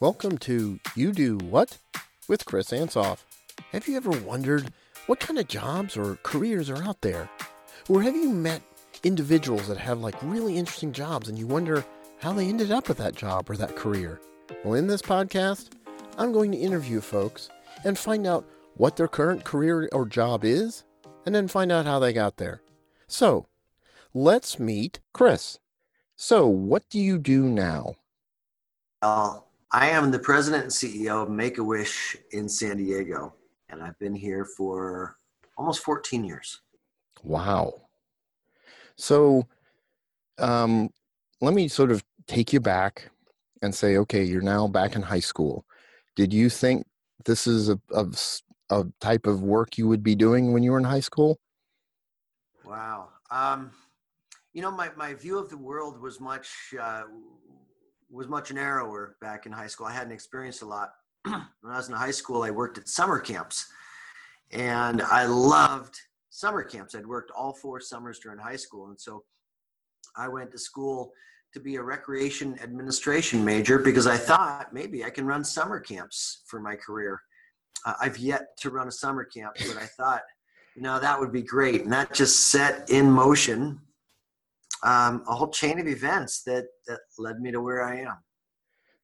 Welcome to You Do What with Chris Ansoff. Have you ever wondered what kind of jobs or careers are out there? Or have you met individuals that have like really interesting jobs and you wonder how they ended up with that job or that career? Well, in this podcast, I'm going to interview folks and find out what their current career or job is and then find out how they got there. So, let's meet Chris. So, what do you do now? Well, I am the president and CEO of Make a Wish in San Diego, and I've been here for almost 14 years. Wow. So, um, let me sort of take you back and say, okay, you're now back in high school. Did you think this is a, a, a type of work you would be doing when you were in high school? Wow. Um, you know, my, my view of the world was much uh, was much narrower back in high school. I hadn't experienced a lot. when I was in high school, I worked at summer camps, and I loved summer camps. I'd worked all four summers during high school, and so I went to school to be a recreation administration major because I thought maybe I can run summer camps for my career. Uh, I've yet to run a summer camp, but I thought, you know, that would be great, and that just set in motion um, a whole chain of events that that led me to where I am.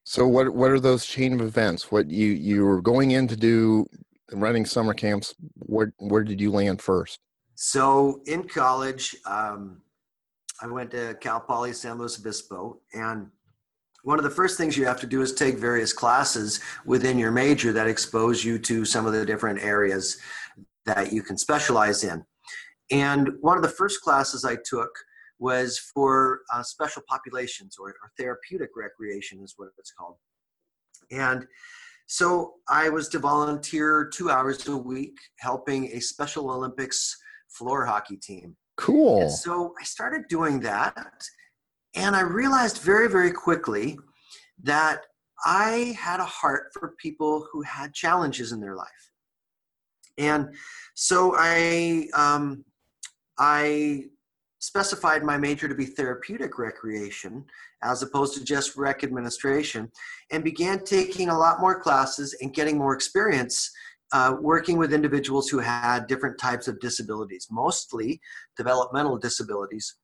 So what what are those chain of events? What you you were going in to do running summer camps? Where where did you land first? So in college, um, I went to Cal Poly San Luis Obispo, and one of the first things you have to do is take various classes within your major that expose you to some of the different areas that you can specialize in. And one of the first classes I took was for uh, special populations or, or therapeutic recreation is what it's called. And so I was to volunteer two hours a week helping a Special Olympics floor hockey team. Cool. And so I started doing that, and I realized very, very quickly that I had a heart for people who had challenges in their life. And so I, um, I specified my major to be therapeutic recreation as opposed to just rec administration and began taking a lot more classes and getting more experience uh, working with individuals who had different types of disabilities mostly developmental disabilities.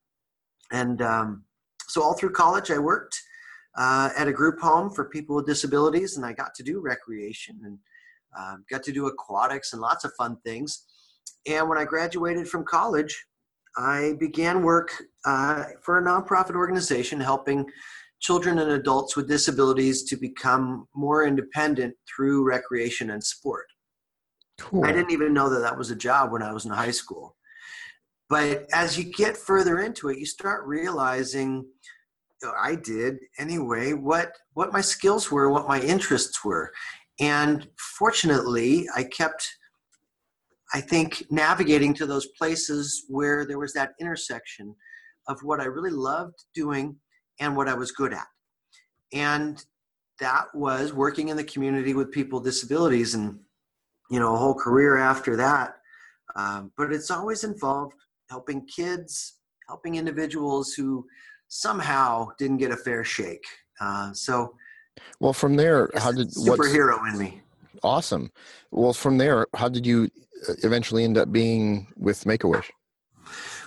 And um, so all through college i worked uh, at a group home for people with disabilities and i got to do recreation and uh, got to do aquatics and lots of fun things. And when i graduated from college I began work uh, for a nonprofit organization helping children and adults with disabilities to become more independent through recreation and sport. Cool. I didn't even know that that was a job when I was in high school. But as you get further into it, you start realizing, I did anyway, what, what my skills were, what my interests were. And fortunately, I kept I think navigating to those places where there was that intersection of what I really loved doing and what I was good at. And that was working in the community with people with disabilities and, you know, a whole career after that. Um, but it's always involved helping kids, helping individuals who somehow didn't get a fair shake. Uh, so, well, from there, how did superhero in me? Awesome. Well, from there, how did you eventually end up being with Make a Wish?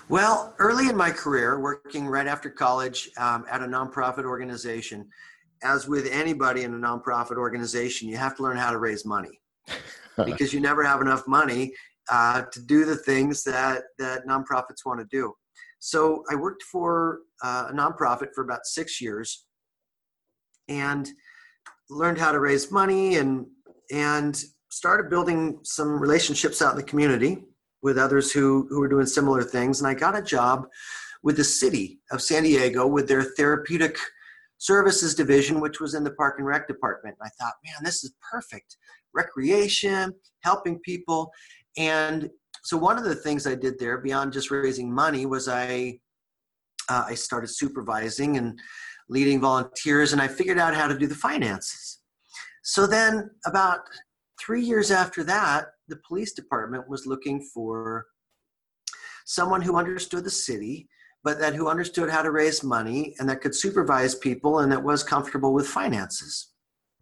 Well, early in my career, working right after college um, at a nonprofit organization, as with anybody in a nonprofit organization, you have to learn how to raise money because you never have enough money uh, to do the things that that nonprofits want to do. So I worked for uh, a nonprofit for about six years and learned how to raise money and and started building some relationships out in the community with others who, who were doing similar things. And I got a job with the city of San Diego with their therapeutic services division, which was in the park and rec department. And I thought, man, this is perfect. Recreation, helping people. And so one of the things I did there beyond just raising money was I uh, I started supervising and leading volunteers and I figured out how to do the finances. So then about three years after that, the police department was looking for someone who understood the city, but that who understood how to raise money and that could supervise people and that was comfortable with finances.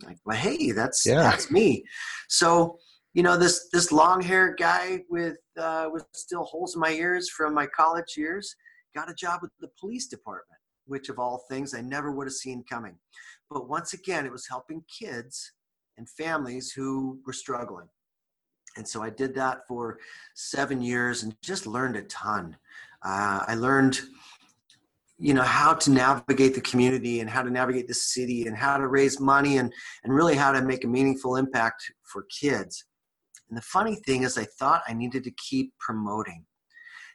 Like, well, hey, that's yeah. that's me. So, you know, this this long haired guy with uh, with still holes in my ears from my college years got a job with the police department, which of all things I never would have seen coming. But once again, it was helping kids and families who were struggling. And so I did that for seven years and just learned a ton. Uh, I learned, you know, how to navigate the community and how to navigate the city and how to raise money and, and really how to make a meaningful impact for kids. And the funny thing is, I thought I needed to keep promoting.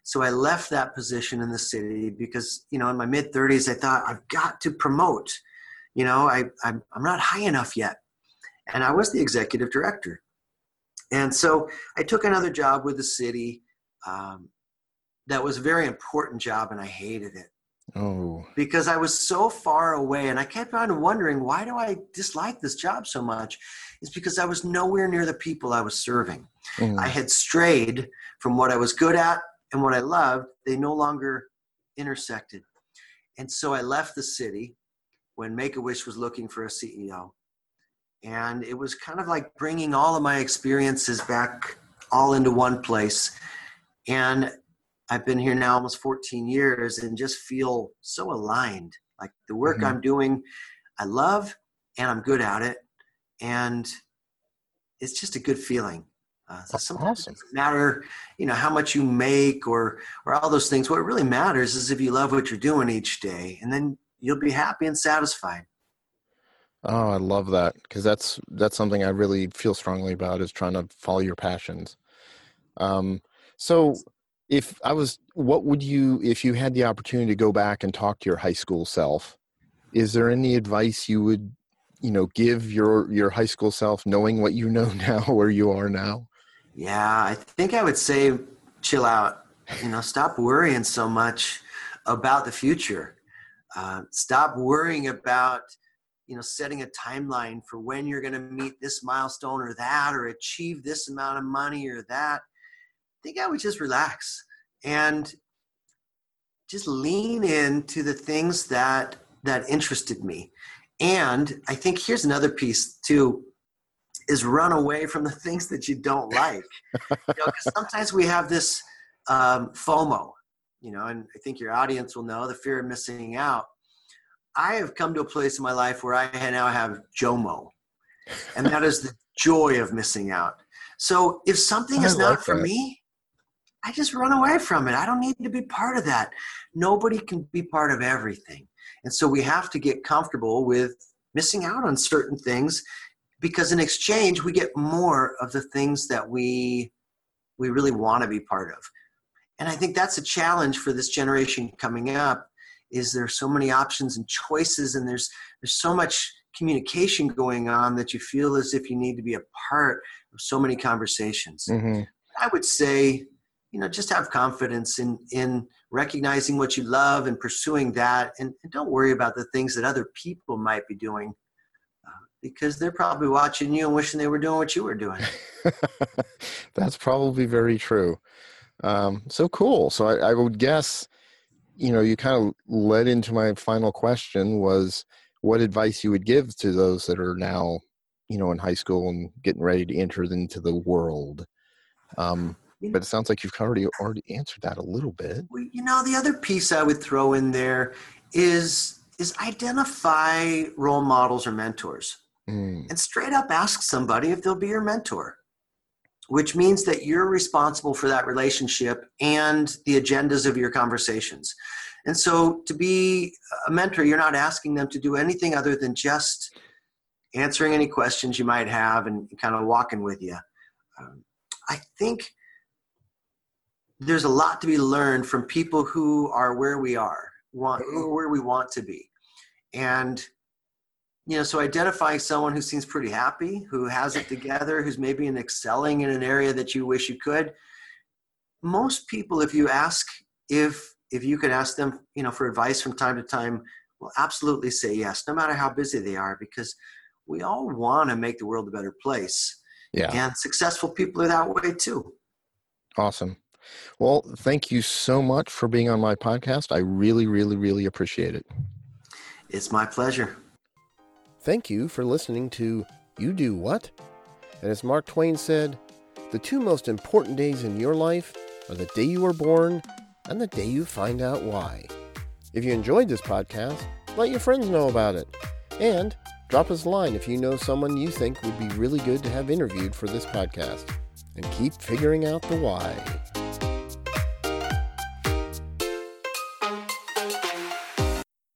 So I left that position in the city because, you know, in my mid 30s, I thought I've got to promote. You know, I, I'm, I'm not high enough yet. And I was the executive director. And so I took another job with the city. Um, that was a very important job, and I hated it. Oh. Because I was so far away, and I kept on wondering why do I dislike this job so much? It's because I was nowhere near the people I was serving. Mm. I had strayed from what I was good at and what I loved. They no longer intersected, and so I left the city when Make a Wish was looking for a CEO, and it was kind of like bringing all of my experiences back all into one place. And i've been here now almost 14 years and just feel so aligned. Like the work mm-hmm. i'm doing i love and i'm good at it. And it's just a good feeling. Uh, so sometimes awesome. it doesn't matter you know how much you make or or all those things. What really matters is if you love what you're doing each day and then you'll be happy and satisfied Oh, I love that because that's that's something I really feel strongly about is trying to follow your passions. Um, so, if I was, what would you, if you had the opportunity to go back and talk to your high school self, is there any advice you would, you know, give your your high school self, knowing what you know now, where you are now? Yeah, I think I would say, chill out. You know, stop worrying so much about the future. Uh, stop worrying about you know setting a timeline for when you're going to meet this milestone or that or achieve this amount of money or that i think i would just relax and just lean into the things that that interested me. And i think here's another piece too is run away from the things that you don't like. You know, sometimes we have this um, fomo you know and i think your audience will know the fear of missing out I have come to a place in my life where I now have JOMO, and that is the joy of missing out. So if something is not for that. me, I just run away from it. I don't need to be part of that. Nobody can be part of everything. And so we have to get comfortable with missing out on certain things because in exchange we get more of the things that we we really want to be part of. And I think that's a challenge for this generation coming up is there so many options and choices and there's there's so much communication going on that you feel as if you need to be a part of so many conversations. Mm-hmm. i would say you know just have confidence in in recognizing what you love and pursuing that and, and don't worry about the things that other people might be doing uh, because they're probably watching you and wishing they were doing what you were doing. That's probably very true. Um, so cool. So I, I would guess you know, you kind of led into my final question was what advice you would give to those that are now, you know, in high school and getting ready to enter into the world. Um, but it sounds like you've already already answered that a little bit. You know, the other piece I would throw in there is is identify role models or mentors, mm. and straight up ask somebody if they'll be your mentor which means that you're responsible for that relationship and the agendas of your conversations. And so to be a mentor, you're not asking them to do anything other than just answering any questions you might have and kind of walking with you. Um, I think there's a lot to be learned from people who are where we are, want, where we want to be. And you know so identifying someone who seems pretty happy who has it together who's maybe in excelling in an area that you wish you could. Most people if you ask if if you could ask them you know for advice from time to time will absolutely say yes no matter how busy they are because we all want to make the world a better place. Yeah. And successful people are that way too. Awesome. Well thank you so much for being on my podcast. I really really really appreciate it. It's my pleasure Thank you for listening to You Do What? And as Mark Twain said, the two most important days in your life are the day you were born and the day you find out why. If you enjoyed this podcast, let your friends know about it. And drop us a line if you know someone you think would be really good to have interviewed for this podcast. And keep figuring out the why.